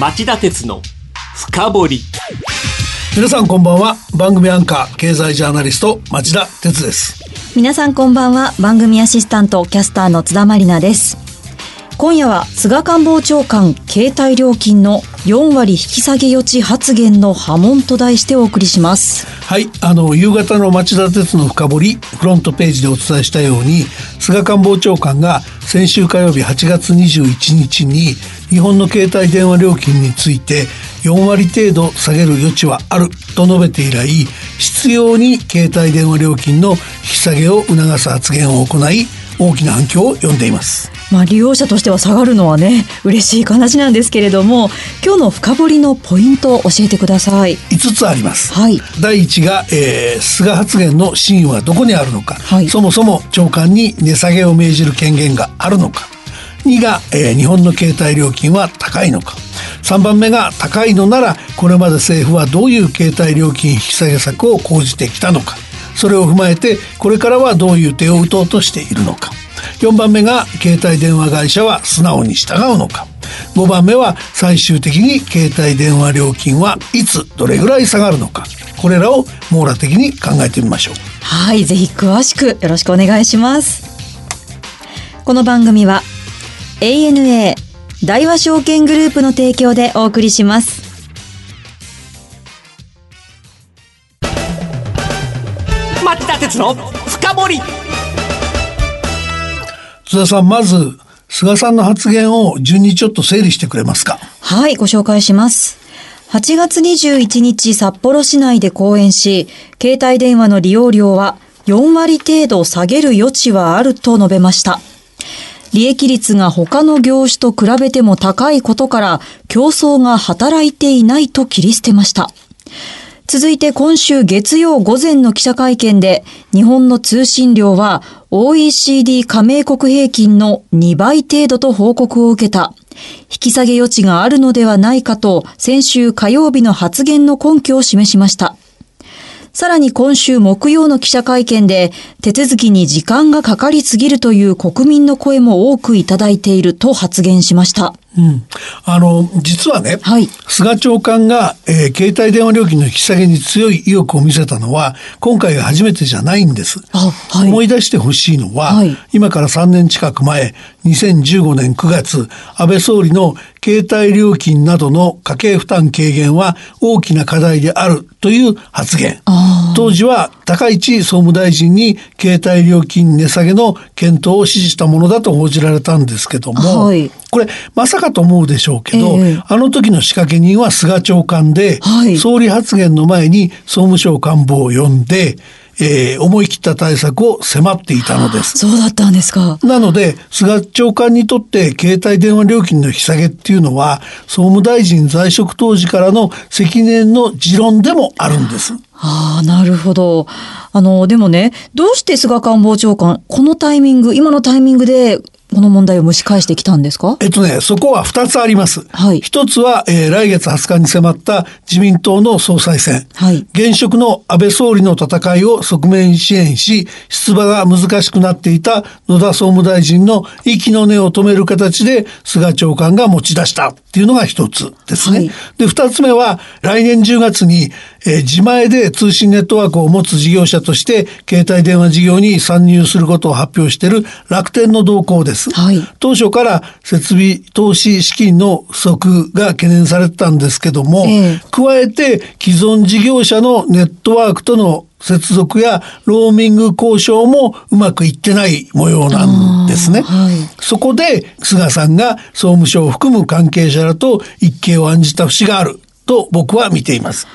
町田鉄の深掘り。皆さんこんばんは。番組アンカー経済ジャーナリスト町田鉄です。皆さんこんばんは。番組アシスタントキャスターの津田まりなです。今夜は菅官房長官携帯料金の4割引き下げ余地発言の波紋と題してお送りしますはいあの夕方の町田鉄の深掘りフロントページでお伝えしたように菅官房長官が先週火曜日8月21日に日本の携帯電話料金について4割程度下げる余地はあると述べて以来必要に携帯電話料金の引き下げを促す発言を行い大きな反響を呼んでいます。まあ利用者としては下がるのはね嬉しい話なんですけれども今日の深掘りのポイントを教えてください。5つあります、はい。第1が、えー菅発言の真意はどこにあるのか、はい。そもそも長官に値下げを命じる権限があるのか。2が、えー日本の携帯料金は高いのか。3番目が高いのならこれまで政府はどういう携帯料金引き下げ策を講じてきたのか。それを踏まえてこれからはどういう手を打とうとしているのか4番目が携帯電話会社は素直に従うのか。5番目は最終的に携帯電話料金はいつどれぐらい下がるのか。これらを網羅的に考えてみましょう。はいぜひ詳しくよろしくお願いします。この番組は ANA 大和証券グループの提供でお送りします。町田鉄の深掘り津田さんまず菅さんの発言を順にちょっと整理してくれますか？はい、ご紹介します。8月21日札幌市内で講演し、携帯電話の利用料は4割程度下げる余地はあると述べました。利益率が他の業種と比べても高いことから競争が働いていないと切り捨てました。続いて今週月曜午前の記者会見で日本の通信量は OECD 加盟国平均の2倍程度と報告を受けた。引き下げ余地があるのではないかと先週火曜日の発言の根拠を示しました。さらに今週木曜の記者会見で手続きに時間がかかりすぎるという国民の声も多くいただいていると発言しました。うん、あの実はね、はい。菅長官が、えー携帯電話料金の引き下げに強い意欲を見せたのは今回が初めてじゃないんです。あはい。思い出してほしいのは、はい。今から3年近く前2015年9月安倍総理の携帯料金などの家計負担軽減は大きな課題であるという発言。あ当時は高市総務大臣に携帯料金値下げの検討を指示したものだと報じられたんですけども、はい。これまさかと思うでしょうけど、ええ。あの時の仕掛け人は菅長官で、はい。総理発言の前に総務省幹部を呼んで、えー思い切った対策を迫っていたのです。そうだったんですか。なので、菅長官にとって携帯電話料金の引き下げっていうのは、総務大臣在職当時からの積年の持論でもあるんです。ああ、なるほど。あの、でもね、どうして菅官房長官、このタイミング、今のタイミングで、この問題を蒸し返してきたんですか？えっとね、そこは二つあります。はい一つは、えー来月20日に迫った自民党の総裁選。はい現職の安倍総理の戦いを側面支援し、出馬が難しくなっていた野田総務大臣の息の根を止める形で菅長官が持ち出したっていうのが一つですね。はいで、二つ目は、来年10月に、えー自前で通信ネットワークを持つ事業者として、携帯電話事業に参入することを発表している楽天の動向です。はい当初から設備投資資金の不足が懸念されてたんですけども、ええ加えて既存事業者のネットワークとの接続やローミング交渉もうまくいってない模様なんですね。はいそこで菅さんが総務省を含む関係者らと一計を案じた節があると僕は見ています。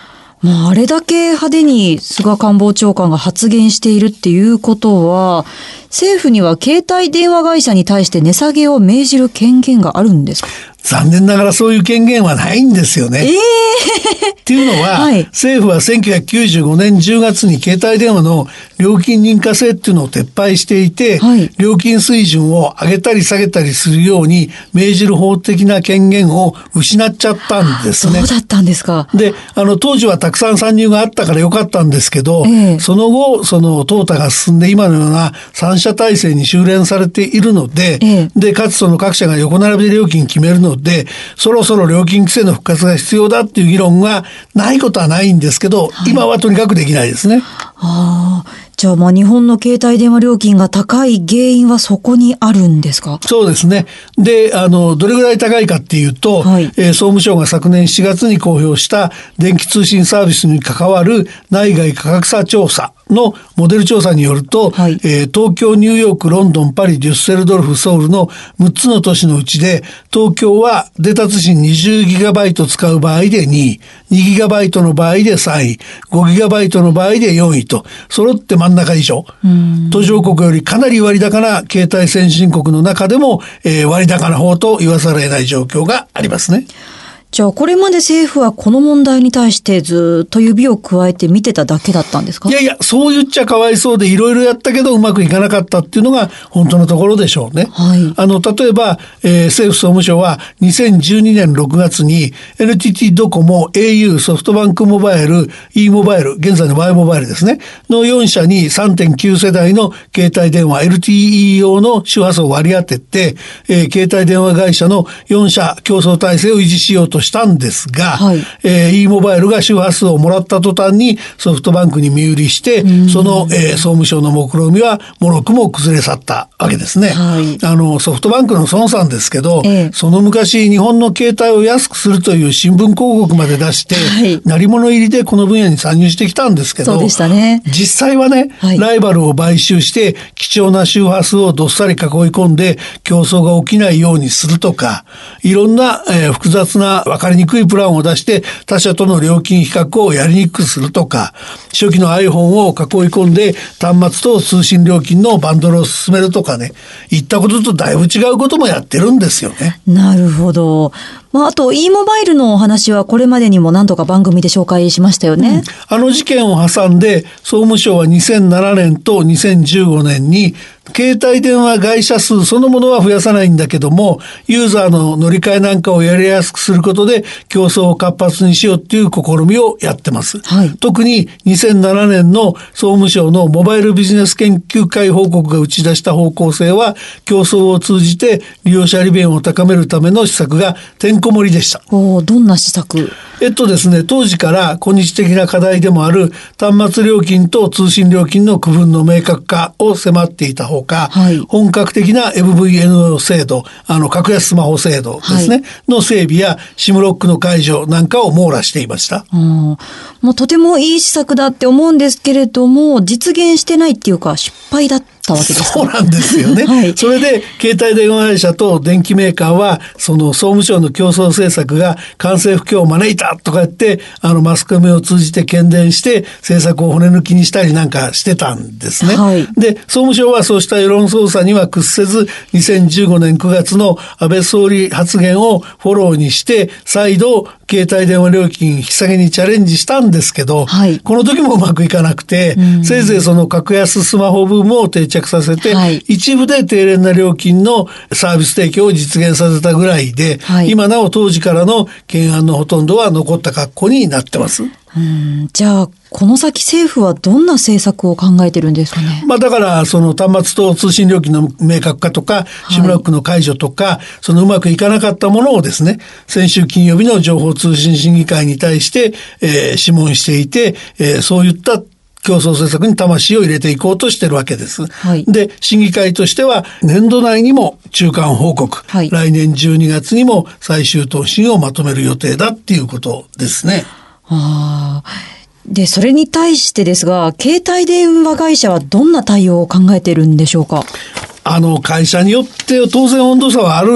まあ、あれだけ派手に菅官房長官が発言しているっていうことは、政府には携帯電話会社に対して値下げを命じる権限があるんですか？残念ながらそういう権限はないんですよね。ええっていうのは、はい政府は1995年10月に携帯電話の料金認可制っていうのを撤廃していて、はい料金水準を上げたり下げたりするように命じる法的な権限を失っちゃったんですねそう。だったんですか。で、あの、当時はたくさん参入があったからよかったんですけど、ええその後、その、淘汰が進んで今のような三者体制に修練されているので、ええで、かつその各社が横並びで料金決めるので、そろそろ料金規制の復活が必要だっていう議論がないことはないんですけど、今はとにかくできないですね。ああ、じゃあまあ日本の携帯電話料金が高い原因はそこにあるんですか？そうですね。で、あの、どれぐらい高いかっていうと、はい。えー総務省が昨年7月に公表した電気通信サービスに関わる内外価格差調査のモデル調査によると、はい。えー東京、ニューヨーク、ロンドン、パリ、デュッセルドルフ、ソウルの6つの都市のうちで、東京はデータ通信 20GB 使う場合で2位、2GB の場合で3位、5GB の場合で4位と、揃って真ん中以上。途上国よりかなり割高な携帯先進国の中でも、えー割高な方と言わざるを得ない状況がありますね。じゃあこれまで政府はこの問題に対してずっと指を加えて見てただけだったんですか？いやいや、そう言っちゃかわいそうでいろいろやったけどうまくいかなかったっていうのが本当のところでしょうね。はい。あの、例えば、えー政府総務省は2012年6月に NTT ドコモ、au、ソフトバンクモバイル、e モバイル、現在の Y モバイルですね、の4社に3.9世代の携帯電話 LTE 用の周波数を割り当てて、えー携帯電話会社の4社競争体制を維持しようとしたんですが、はい。えー e モバイルが周波数をもらった途端にソフトバンクに身売りして、その、えー総務省の目論見はもろくも崩れ去ったわけですね。はい。あの、ソフトバンクの孫さんですけど、ええ。その昔日本の携帯を安くするという新聞広告まで出して、はい。鳴り物入りでこの分野に参入してきたんですけど、でしたね。実際はね、はい。ライバルを買収して貴重な周波数をどっさり囲い込んで競争が起きないようにするとか、いろんな、えー複雑な分かりにくいプランを出して他社との料金比較をやりにくくするとか、初期の iPhone を囲い込んで端末と通信料金のバンドルを進めるとかね、いったこととだいぶ違うこともやってるんですよね。なるほど。まあ、あと e モバイルのお話はこれまでにも何度か番組で紹介しましたよね。あの事件を挟んで、総務省は2007年と2015年に、携帯電話会社数そのものは増やさないんだけども、ユーザーの乗り換えなんかをやりやすくすることで、競争を活発にしようっていう試みをやってます。はい特に2007年の総務省のモバイルビジネス研究会報告が打ち出した方向性は、競争を通じて利用者利便を高めるための施策がてんこ盛りでした。おーどんな施策？えっとですね、当時から今日的な課題でもある端末料金と通信料金の区分の明確化を迫っていたほか、はい。本格的な MVNO 制度、あの、格安スマホ制度ですね、はの整備や SIM ロックの解除なんかを網羅していました。うん、もうとてもいい施策だって思うんですけれども、実現してないっていうか失敗だったわけですかそうなんですよね。はいそれで、携帯電話会社と電機メーカーは、その総務省の競争政策が完成不況を招いたとか言って、あの、マスコミを通じて喧伝して、政策を骨抜きにしたりなんかしてたんですね。はいで、総務省はそうした世論操作には屈せず、2015年9月の安倍総理発言をフォローにして、再度、携帯電話料金引き下げにチャレンジしたんですけど、はい。この時もうまくいかなくて、せいぜいその格安スマホブームを定着させて、はい。一部で低廉な料金のサービス提供を実現させたぐらいで、はい。今なお当時からの懸案のほとんどは残った格好になってます。うん。じゃあ、この先政府はどんな政策を考えてるんですかね？まあだから、その端末と通信料金の明確化とか、いシムラックの解除とか、そのうまくいかなかったものをですね、先週金曜日の情報通信審議会に対して、えー諮問していて、えーそういった競争政策に魂を入れていこうとしてるわけです。はいで、審議会としては、年度内にも中間報告、はい来年12月にも最終答申をまとめる予定だっていうことですね。ああ。で、それに対してですが、携帯電話会社はどんな対応を考えているんでしょうか？あの、会社によって当然温度差はある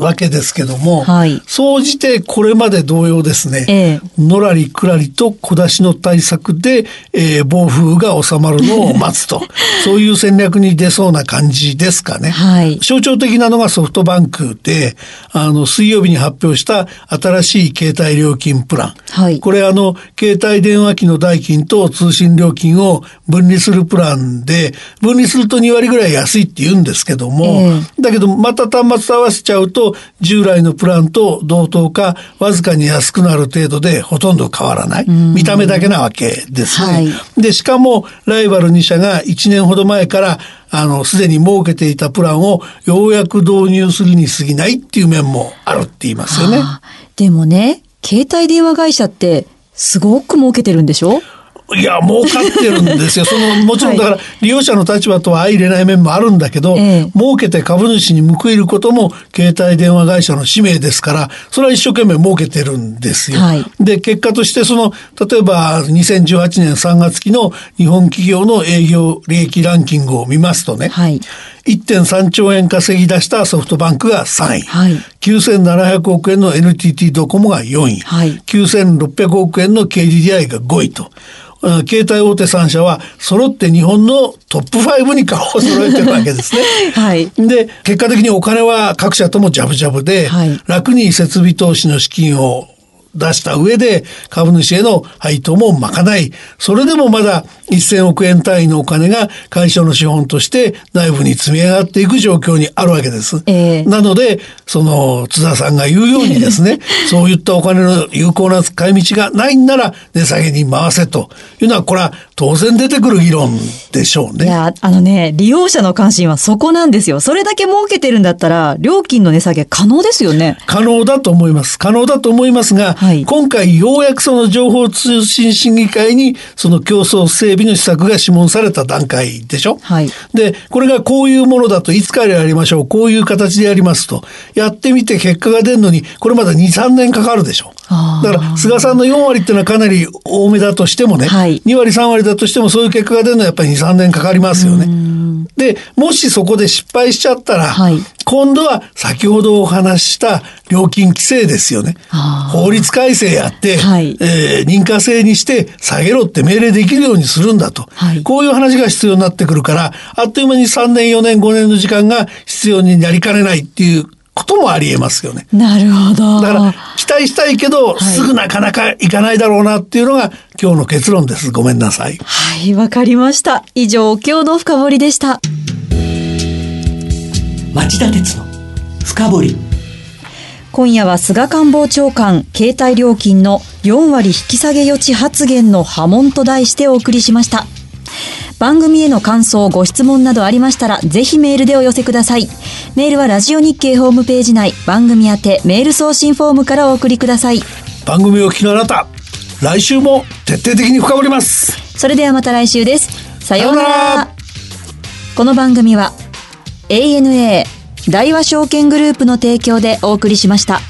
わけですけども、はい。総じてこれまで同様ですね、ええ。のらりくらりと小出しの対策で、えー暴風が収まるのを待つと、そういう戦略に出そうな感じですかね。はい。象徴的なのがソフトバンクで、あの、水曜日に発表した新しい携帯料金プラン。はい。これあの、携帯電話機の代金と通信料金を分離するプランで、分離すると2割ぐらい安いって言うんですけども、えだけどまた端末と合わせちゃうと、従来のプランと同等か、わずかに安くなる程度でほとんど変わらない。見た目だけなわけですね。はいで、しかも、ライバル2社が1年ほど前から、あの、すでに設けていたプランをようやく導入するに過ぎないっていう面もあるって言いますよね。でもね、携帯電話会社ってすごく儲けてるんでしょ？いや、儲かってるんですよ。その、もちろんだから、利用者の立場とは相入れない面もあるんだけど、ええ儲けて株主に報いることも、携帯電話会社の使命ですから、それは一生懸命儲けてるんですよ。はいで、結果として、その、例えば、2018年3月期の日本企業の営業利益ランキングを見ますとね、はい。1.3兆円稼ぎ出したソフトバンクが3位。はい9700億円の NTT ドコモが4位。はい9600億円の KDDI が5位と。あ携帯大手3社は揃って日本のトップ5に顔を揃えてるわけですね。はいで、結果的にお金は各社ともジャブジャブで、はい楽に設備投資の資金を出した上で株主への配当も賄い、それでもまだ1000億円単位のお金が会社の資本として内部に積み上がっていく状況にあるわけです。ええなので、その津田さんが言うようにですね、そういったお金の有効な使い道がないんなら値下げに回せというのは、これは当然出てくる議論でしょうね。いや、あのね、利用者の関心はそこなんですよ。それだけ儲けてるんだったら、料金の値下げ可能ですよね。可能だと思います。可能だと思いますが、はい今回ようやくその情報通信審議会にその競争整備の施策が諮問された段階でしょ。はいで、これがこういうものだといつからやりましょう、こういう形でやりますと、やってみて結果が出るのに、これまだ2、3年かかるでしょ。だから、菅さんの4割っていうのはかなり多めだとしてもね、はい。2割、3割だとしてもそういう結果が出るのはやっぱり2、3年かかりますよね。で、もしそこで失敗しちゃったら、はい。今度は先ほどお話しした料金規制ですよね。法律改正やって、はい。えー認可制にして下げろって命令できるようにするんだと。はい。こういう話が必要になってくるから、あっという間に3年、4年、5年の時間が必要になりかねないっていうこともあり得ますよね。なるほど。だから、期待したいけど、すぐなかなかいかないだろうなっていうのが今日の結論です。ごめんなさい。はい、わかりました。以上、今日の深掘りでした。町田鉄の深掘り今夜は菅官房長官、携帯料金の4割引き下げ余地発言の波紋と題してお送りしました。番組への感想、ご質問などありましたら、ぜひメールでお寄せください。メールはラジオ日経ホームページ内、番組宛てメール送信フォームからお送りください。番組をお聞きのあなた、来週も徹底的に深掘ります。それではまた来週です。さようなら。この番組は ANA 大和証券グループの提供でお送りしました。